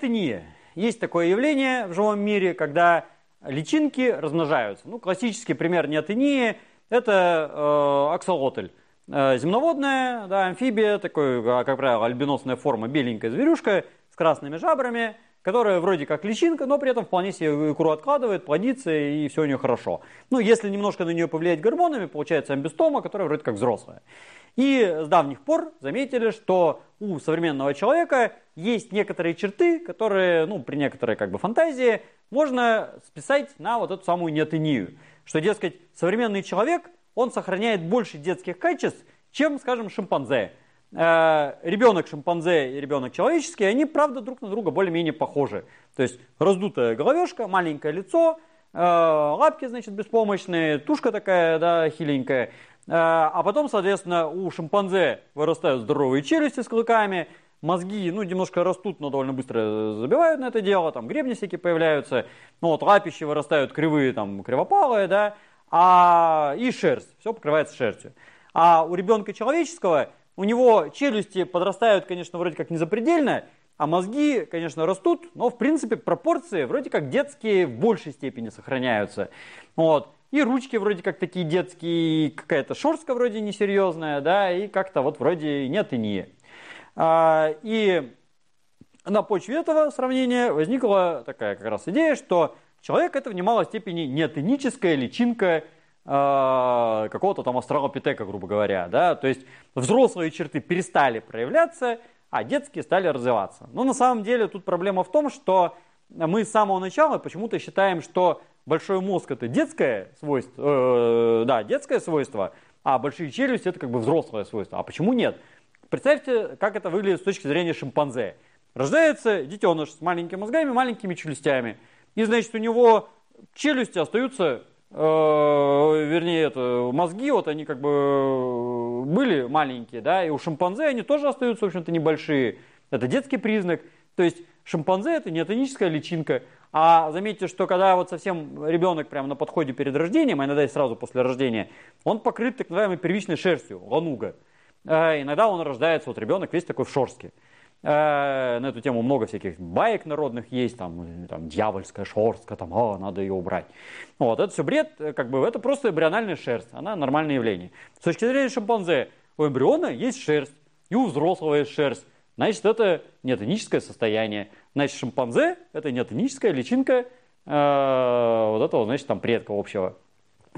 не. Есть такое явление в живом мире, когда личинки размножаются. Ну, классический пример неотынии – это э, аксолотль. Э, земноводная, да, амфибия, такой, а, как правило, альбиносная форма, беленькая зверюшка с красными жабрами, которая вроде как личинка, но при этом вполне себе икру откладывает, плодится и все у нее хорошо. Ну, если немножко на нее повлиять гормонами, получается амбистома, которая вроде как взрослая. И с давних пор заметили, что у современного человека есть некоторые черты, которые, ну, при некоторой как бы фантазии можно списать на вот эту самую неотынию. Что, дескать, современный человек, он сохраняет больше детских качеств, чем, скажем, шимпанзе. Э, ребенок шимпанзе и ребенок человеческий, они, правда, друг на друга более-менее похожи. То есть раздутая головешка, маленькое лицо, э, лапки, значит, беспомощные, тушка такая, да, хиленькая. Э, а потом, соответственно, у шимпанзе вырастают здоровые челюсти с клыками, мозги, ну, немножко растут, но довольно быстро забивают на это дело, там гребни всякие появляются, ну, вот лапищи вырастают кривые, там, кривопалые, да, а, и шерсть, все покрывается шерстью. А у ребенка человеческого, у него челюсти подрастают, конечно, вроде как незапредельно, а мозги, конечно, растут, но, в принципе, пропорции вроде как детские в большей степени сохраняются. Вот. И ручки вроде как такие детские, какая-то шорстка вроде несерьезная, да, и как-то вот вроде нет и не. А, и на почве этого сравнения возникла такая как раз идея, что человек это в немалой степени не личинка а, какого-то там астралопитека, грубо говоря, да, то есть взрослые черты перестали проявляться, а детские стали развиваться. Но на самом деле тут проблема в том, что мы с самого начала почему-то считаем, что большой мозг это детское свойство, э, да, детское свойство, а большие челюсти это как бы взрослое свойство. А почему нет? Представьте, как это выглядит с точки зрения шимпанзе. Рождается детеныш с маленькими мозгами, маленькими челюстями. И, значит, у него челюсти остаются, э, вернее, это, мозги, вот они как бы были маленькие, да, и у шимпанзе они тоже остаются, в общем-то, небольшие. Это детский признак. То есть шимпанзе это не этническая личинка, а заметьте, что когда вот совсем ребенок прямо на подходе перед рождением, а иногда и сразу после рождения, он покрыт так называемой первичной шерстью, лануга. Э, иногда он рождается, вот ребенок весь такой в шорстке. Э, на эту тему много всяких баек народных есть, там, там дьявольская шерстка, там, а, надо ее убрать. Вот, это все бред, э, как бы, это просто эмбриональная шерсть, она нормальное явление. С точки зрения шимпанзе, у эмбриона есть шерсть, и у взрослого есть шерсть. Значит, это неотоническое состояние. Значит, шимпанзе – это неотоническая личинка э, вот этого, значит, там предка общего.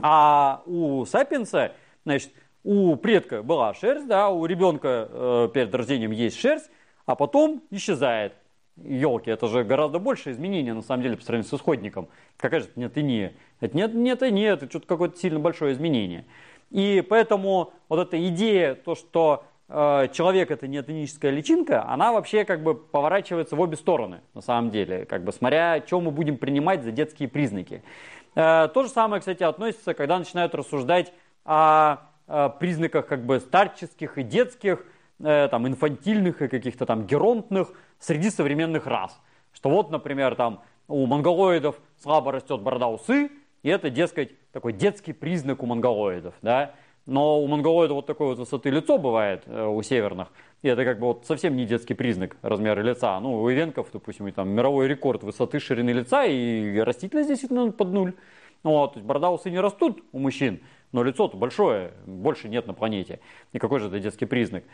А у сапиенса, значит, у предка была шерсть, да, у ребенка э, перед рождением есть шерсть, а потом исчезает. Елки, это же гораздо больше изменения на самом деле по сравнению с исходником. Какая же это нет и не? Это нет, нет и нет, это что-то какое-то сильно большое изменение. И поэтому вот эта идея, то, что человек это не этническая личинка, она вообще как бы поворачивается в обе стороны, на самом деле, как бы смотря, что мы будем принимать за детские признаки. Э, то же самое, кстати, относится, когда начинают рассуждать о, о признаках как бы старческих и детских, э, там, инфантильных и каких-то там геронтных среди современных рас. Что вот, например, там у монголоидов слабо растет борода усы, и это, дескать, такой детский признак у монголоидов, да. Но у монголоида вот такой вот высоты лицо бывает э, у северных. И это как бы вот совсем не детский признак размера лица. Ну, у ивенков, допустим, там мировой рекорд высоты ширины лица, и растительность действительно под нуль. Вот, то есть борода не растут у мужчин, но лицо-то большое, больше нет на планете. И какой же это детский признак?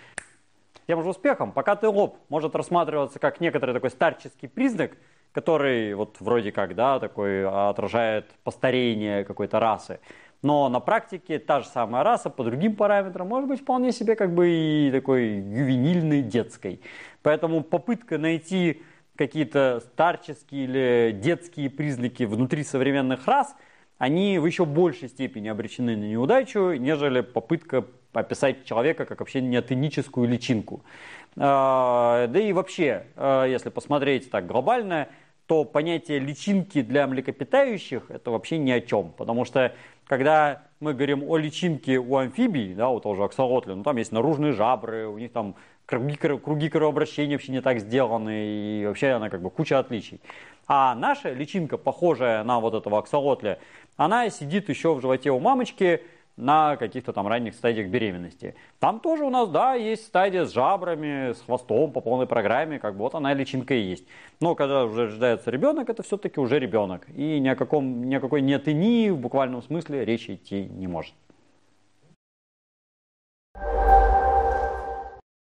Тем же успехом, пока ты лоб может рассматриваться как некоторый такой старческий признак, который вот вроде как, да, такой отражает постарение какой-то расы. Но на практике та же самая раса по другим параметрам может быть вполне себе как бы и такой ювенильной, детской. Поэтому попытка найти какие-то старческие или детские признаки внутри современных рас, они в еще большей степени обречены на неудачу, нежели попытка описать человека как вообще неотеническую личинку. А, да и вообще, а, если посмотреть так глобально, то понятие личинки для млекопитающих это вообще ни о чем. Потому что когда мы говорим о личинке у амфибий, да, у того же аксолотля, ну там есть наружные жабры, у них там круги, круги кровообращения вообще не так сделаны, и вообще она как бы куча отличий. А наша личинка, похожая на вот этого аксолотля, она сидит еще в животе у мамочки, на каких-то там ранних стадиях беременности. Там тоже у нас, да, есть стадия с жабрами, с хвостом по полной программе, как бы вот она личинка и есть. Но когда уже рождается ребенок, это все-таки уже ребенок. И ни о, каком, ни о какой неотынии в буквальном смысле речи идти не может.